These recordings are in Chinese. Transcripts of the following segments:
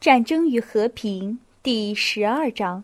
战争与和平第十二章。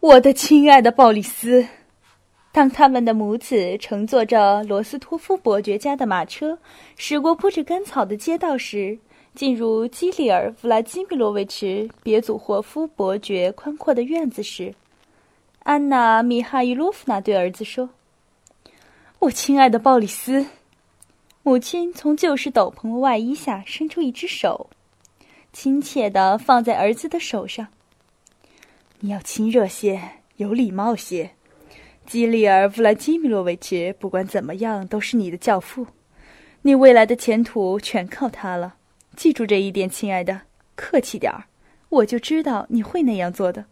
我的亲爱的鲍里斯，当他们的母子乘坐着罗斯托夫伯爵家的马车驶过铺着干草的街道时，进入基里尔·弗拉基米洛维奇·别祖霍夫伯爵宽阔的院子时，安娜·米哈伊洛夫娜对儿子说：“我亲爱的鲍里斯。”母亲从旧式斗篷外衣下伸出一只手，亲切地放在儿子的手上。你要亲热些，有礼貌些。基里尔·弗拉基米洛维奇，不管怎么样，都是你的教父，你未来的前途全靠他了。记住这一点，亲爱的。客气点儿，我就知道你会那样做的。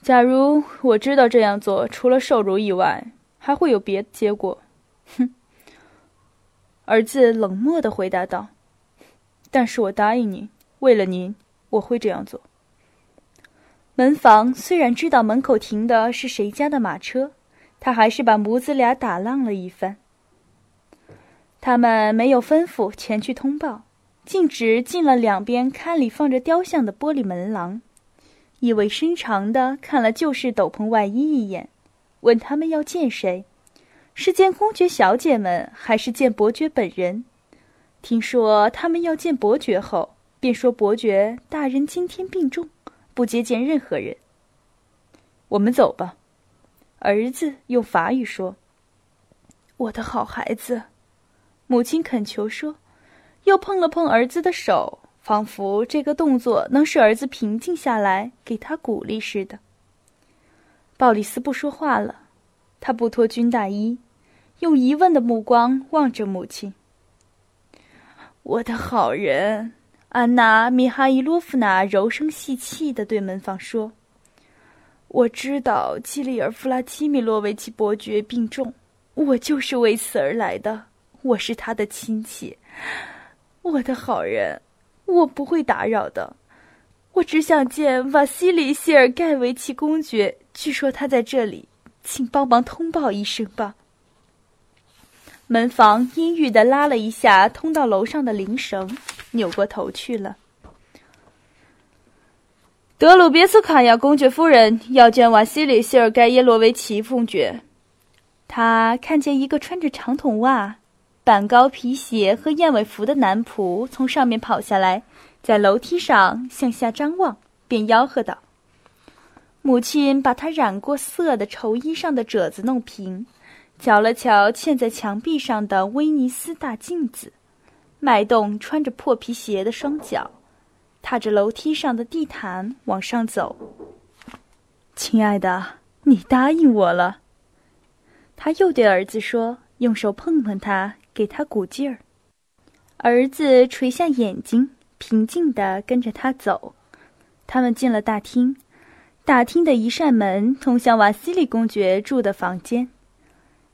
假如我知道这样做除了受辱以外，还会有别的结果。哼，儿子冷漠的回答道：“但是我答应你，为了您，我会这样做。”门房虽然知道门口停的是谁家的马车，他还是把母子俩打量了一番。他们没有吩咐前去通报，径直进了两边龛里放着雕像的玻璃门廊，意味深长的看了旧式斗篷外衣一眼，问他们要见谁。是见公爵小姐们，还是见伯爵本人？听说他们要见伯爵后，便说伯爵大人今天病重，不接见任何人。我们走吧，儿子用法语说：“我的好孩子。”母亲恳求说，又碰了碰儿子的手，仿佛这个动作能使儿子平静下来，给他鼓励似的。鲍里斯不说话了，他不脱军大衣。用疑问的目光望着母亲。我的好人，安娜·米哈伊洛夫娜柔声细气的对门房说：“我知道基里尔·弗拉基米洛维奇伯爵病重，我就是为此而来的。我是他的亲戚。我的好人，我不会打扰的。我只想见瓦西里谢尔盖维奇公爵，据说他在这里，请帮忙通报一声吧。”门房阴郁的拉了一下通到楼上的铃绳，扭过头去了。德鲁别斯卡娅公爵夫人要见瓦西里谢尔盖耶罗维奇公爵。他看见一个穿着长筒袜、板高皮鞋和燕尾服的男仆从上面跑下来，在楼梯上向下张望，便吆喝道：“母亲把他染过色的绸衣上的褶子弄平。”瞧了瞧嵌在墙壁上的威尼斯大镜子，迈动穿着破皮鞋的双脚，踏着楼梯上的地毯往上走。亲爱的，你答应我了。他又对儿子说，用手碰碰他，给他鼓劲儿。儿子垂下眼睛，平静地跟着他走。他们进了大厅，大厅的一扇门通向瓦西里公爵住的房间。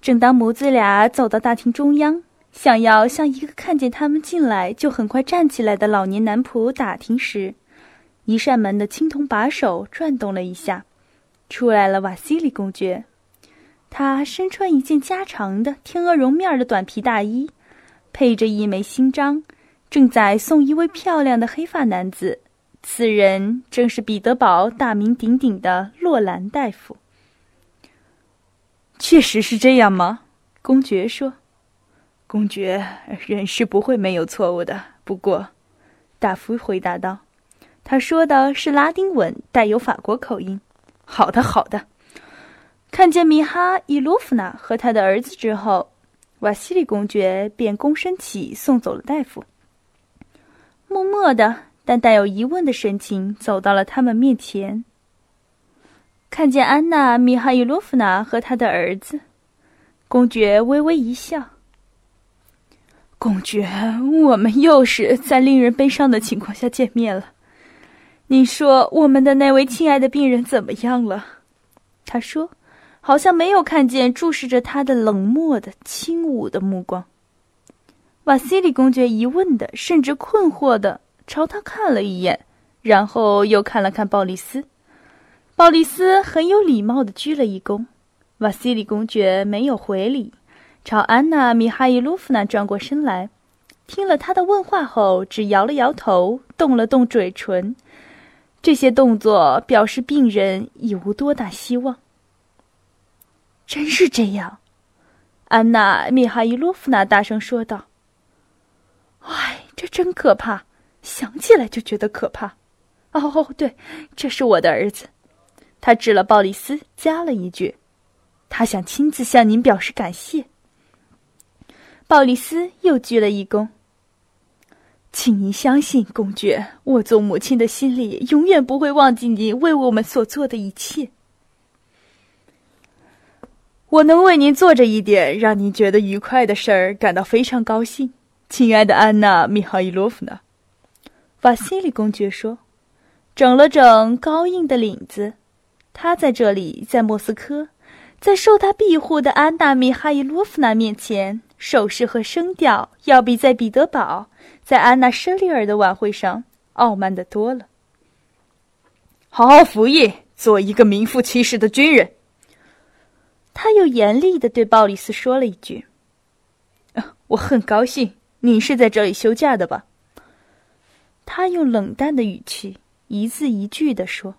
正当母子俩走到大厅中央，想要向一个看见他们进来就很快站起来的老年男仆打听时，一扇门的青铜把手转动了一下，出来了瓦西里公爵。他身穿一件加长的天鹅绒面的短皮大衣，配着一枚勋章，正在送一位漂亮的黑发男子。此人正是彼得堡大名鼎鼎的洛兰大夫。确实是这样吗？公爵说：“公爵人是不会没有错误的。”不过，大夫回答道：“他说的是拉丁文，带有法国口音。”“好的，好的。”看见米哈伊洛夫娜和他的儿子之后，瓦西里公爵便躬身起送走了大夫，默默的但带有疑问的神情走到了他们面前。看见安娜·米哈伊洛夫娜和他的儿子，公爵微微一笑。公爵，我们又是在令人悲伤的情况下见面了。你说我们的那位亲爱的病人怎么样了？他说，好像没有看见注视着他的冷漠的轻舞的目光。瓦西里公爵疑问的，甚至困惑的朝他看了一眼，然后又看了看鲍里斯。鲍里斯很有礼貌地鞠了一躬，瓦西里公爵没有回礼，朝安娜·米哈伊洛夫娜转过身来，听了他的问话后，只摇了摇头，动了动嘴唇。这些动作表示病人已无多大希望。真是这样，安娜·米哈伊洛夫娜大声说道。“唉，这真可怕，想起来就觉得可怕。”哦，对，这是我的儿子。他指了鲍里斯，加了一句：“他想亲自向您表示感谢。”鲍里斯又鞠了一躬。请您相信，公爵，我做母亲的心里永远不会忘记您为我们所做的一切。我能为您做这一点让您觉得愉快的事儿感到非常高兴，亲爱的安娜·米哈伊洛夫娜。”瓦西里公爵说，整了整高硬的领子。他在这里，在莫斯科，在受他庇护的安娜·米哈伊洛夫娜面前，手势和声调要比在彼得堡。在安娜·舍利尔的晚会上，傲慢的多了。好好服役，做一个名副其实的军人。他又严厉的对鲍里斯说了一句：“我很高兴，你是在这里休假的吧？”他用冷淡的语气，一字一句的说：“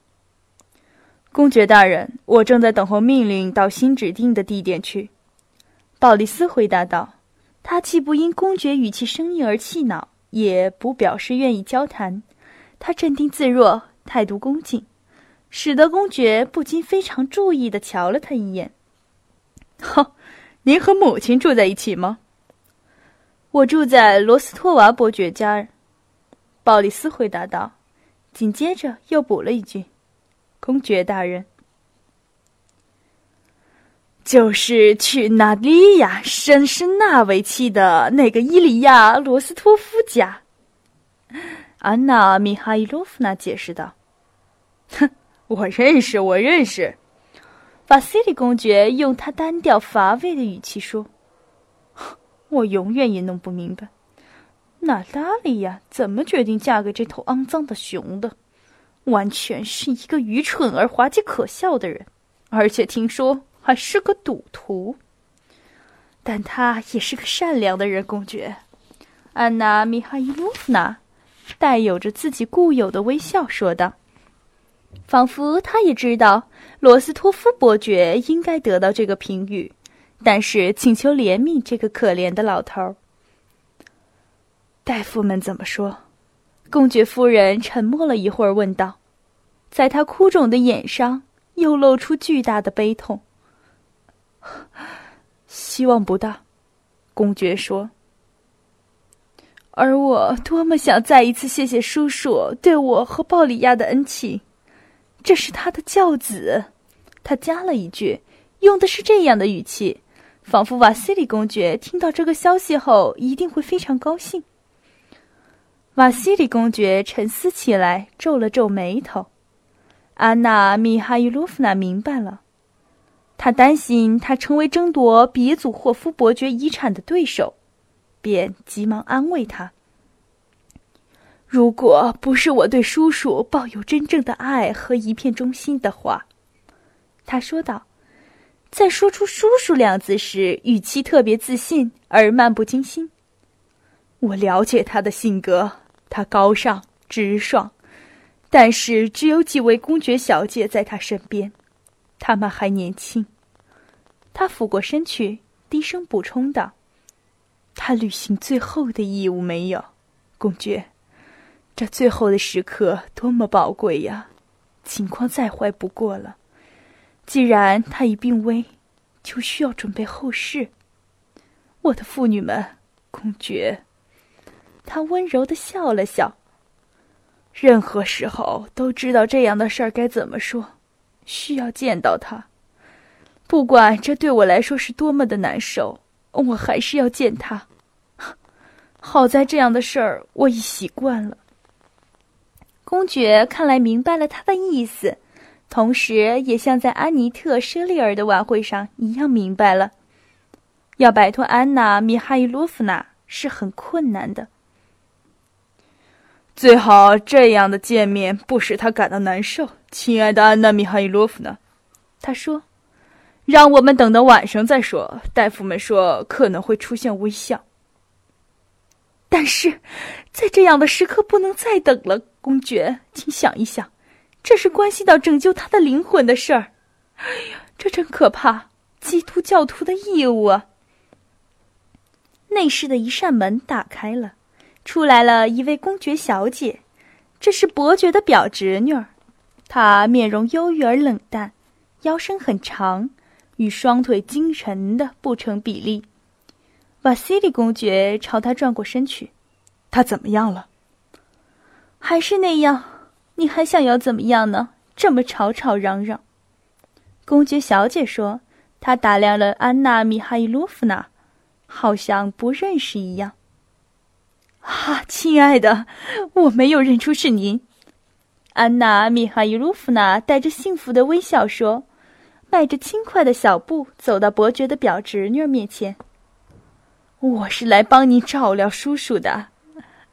公爵大人，我正在等候命令，到新指定的地点去。”鲍里斯回答道：“他既不因公爵语气生硬而气恼。”也不表示愿意交谈，他镇定自若，态度恭敬，使得公爵不禁非常注意的瞧了他一眼。呵，您和母亲住在一起吗？我住在罗斯托娃伯爵家。鲍里斯回答道，紧接着又补了一句：“公爵大人。”就是娶娜莉亚·申申娜为妻的那个伊利亚·罗斯托夫家。安娜·米哈伊洛夫娜解释道：“哼，我认识，我认识。”瓦西里公爵用他单调乏味的语气说：“我永远也弄不明白，娜达莉亚怎么决定嫁给这头肮脏的熊的？完全是一个愚蠢而滑稽可笑的人，而且听说……”还是个赌徒，但他也是个善良的人。公爵，安娜·米哈伊洛夫娜带有着自己固有的微笑说道，仿佛他也知道罗斯托夫伯爵应该得到这个评语，但是请求怜悯这个可怜的老头。大夫们怎么说？公爵夫人沉默了一会儿，问道，在她哭肿的眼上又露出巨大的悲痛。希望不大，公爵说。而我多么想再一次谢谢叔叔对我和鲍里亚的恩情。这是他的教子，他加了一句，用的是这样的语气，仿佛瓦西里公爵听到这个消息后一定会非常高兴。瓦西里公爵沉思起来，皱了皱眉头。安娜·米哈伊洛夫娜明白了。她担心他成为争夺别祖霍夫伯爵遗产的对手，便急忙安慰他：“如果不是我对叔叔抱有真正的爱和一片忠心的话，”他说道，在说出“叔叔”两字时，语气特别自信而漫不经心。我了解他的性格，他高尚直爽，但是只有几位公爵小姐在他身边。他们还年轻，他俯过身去，低声补充道：“他履行最后的义务没有，公爵？这最后的时刻多么宝贵呀！情况再坏不过了。既然他已病危，就需要准备后事。我的妇女们，公爵。”他温柔的笑了笑。任何时候都知道这样的事儿该怎么说。需要见到他，不管这对我来说是多么的难受，我还是要见他。好在这样的事儿我已习惯了。公爵看来明白了他的意思，同时也像在安妮特·舍利尔的晚会上一样明白了，要摆脱安娜·米哈伊洛夫娜是很困难的。最好这样的见面不使他感到难受。亲爱的安娜·米哈伊洛夫娜，他说：“让我们等到晚上再说。”大夫们说可能会出现微笑。但是，在这样的时刻不能再等了，公爵，请想一想，这是关系到拯救他的灵魂的事儿。哎呀，这真可怕！基督教徒的义务啊！内室的一扇门打开了，出来了一位公爵小姐，这是伯爵的表侄女儿。她面容忧郁而冷淡，腰身很长，与双腿精神的不成比例。瓦西里公爵朝他转过身去，他怎么样了？还是那样。你还想要怎么样呢？这么吵吵嚷嚷。公爵小姐说：“她打量了安娜·米哈伊洛夫娜，好像不认识一样。”啊，亲爱的，我没有认出是您。安娜·米哈伊洛夫娜带着幸福的微笑说，迈着轻快的小步走到伯爵的表侄女面前。我是来帮您照料叔叔的，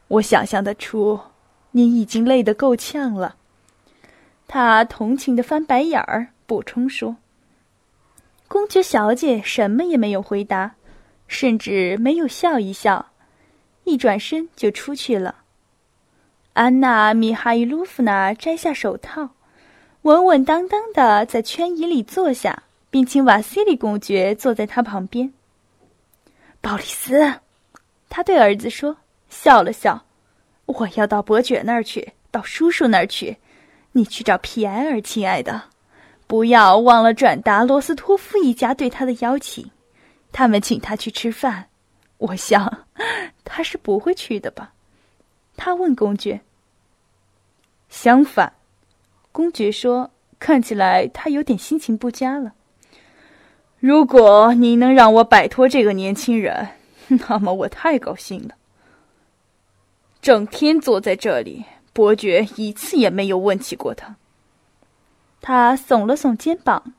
我想象得出，您已经累得够呛了。他同情的翻白眼儿，补充说：“公爵小姐什么也没有回答，甚至没有笑一笑，一转身就出去了。”安娜·米哈伊洛夫娜摘下手套，稳稳当当的在圈椅里坐下，并请瓦西里公爵坐在她旁边。鲍里斯，他对儿子说，笑了笑：“我要到伯爵那儿去，到叔叔那儿去。你去找皮埃尔，亲爱的，不要忘了转达罗斯托夫一家对他的邀请。他们请他去吃饭，我想他是不会去的吧？”他问公爵。相反，公爵说：“看起来他有点心情不佳了。”如果你能让我摆脱这个年轻人，那么我太高兴了。整天坐在这里，伯爵一次也没有问起过他。他耸了耸肩膀，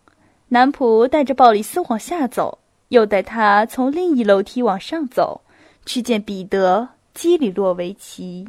男仆带着鲍里斯往下走，又带他从另一楼梯往上走，去见彼得·基里洛维奇。